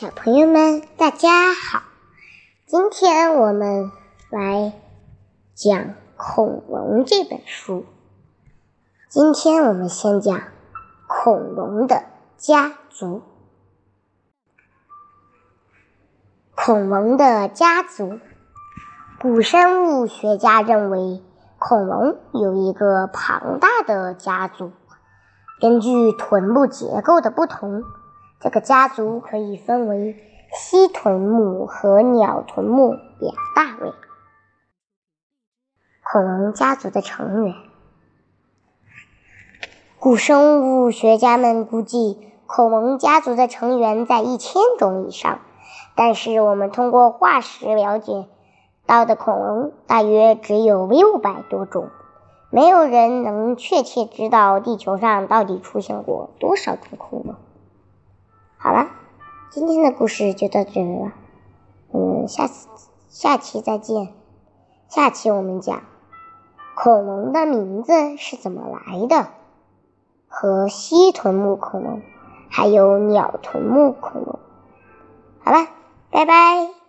小朋友们，大家好！今天我们来讲《恐龙》这本书。今天我们先讲恐龙的家族。恐龙的家族，古生物学家认为，恐龙有一个庞大的家族。根据臀部结构的不同。这个家族可以分为蜥臀目和鸟臀目两大类。恐龙家族的成员，古生物学家们估计恐龙家族的成员在一千种以上，但是我们通过化石了解到的恐龙大约只有六百多种。没有人能确切知道地球上到底出现过多少种恐龙。好了，今天的故事就到这里了，我们，下次下期再见。下期我们讲恐龙的名字是怎么来的，和蜥臀目恐龙，还有鸟臀目恐龙。好了，拜拜。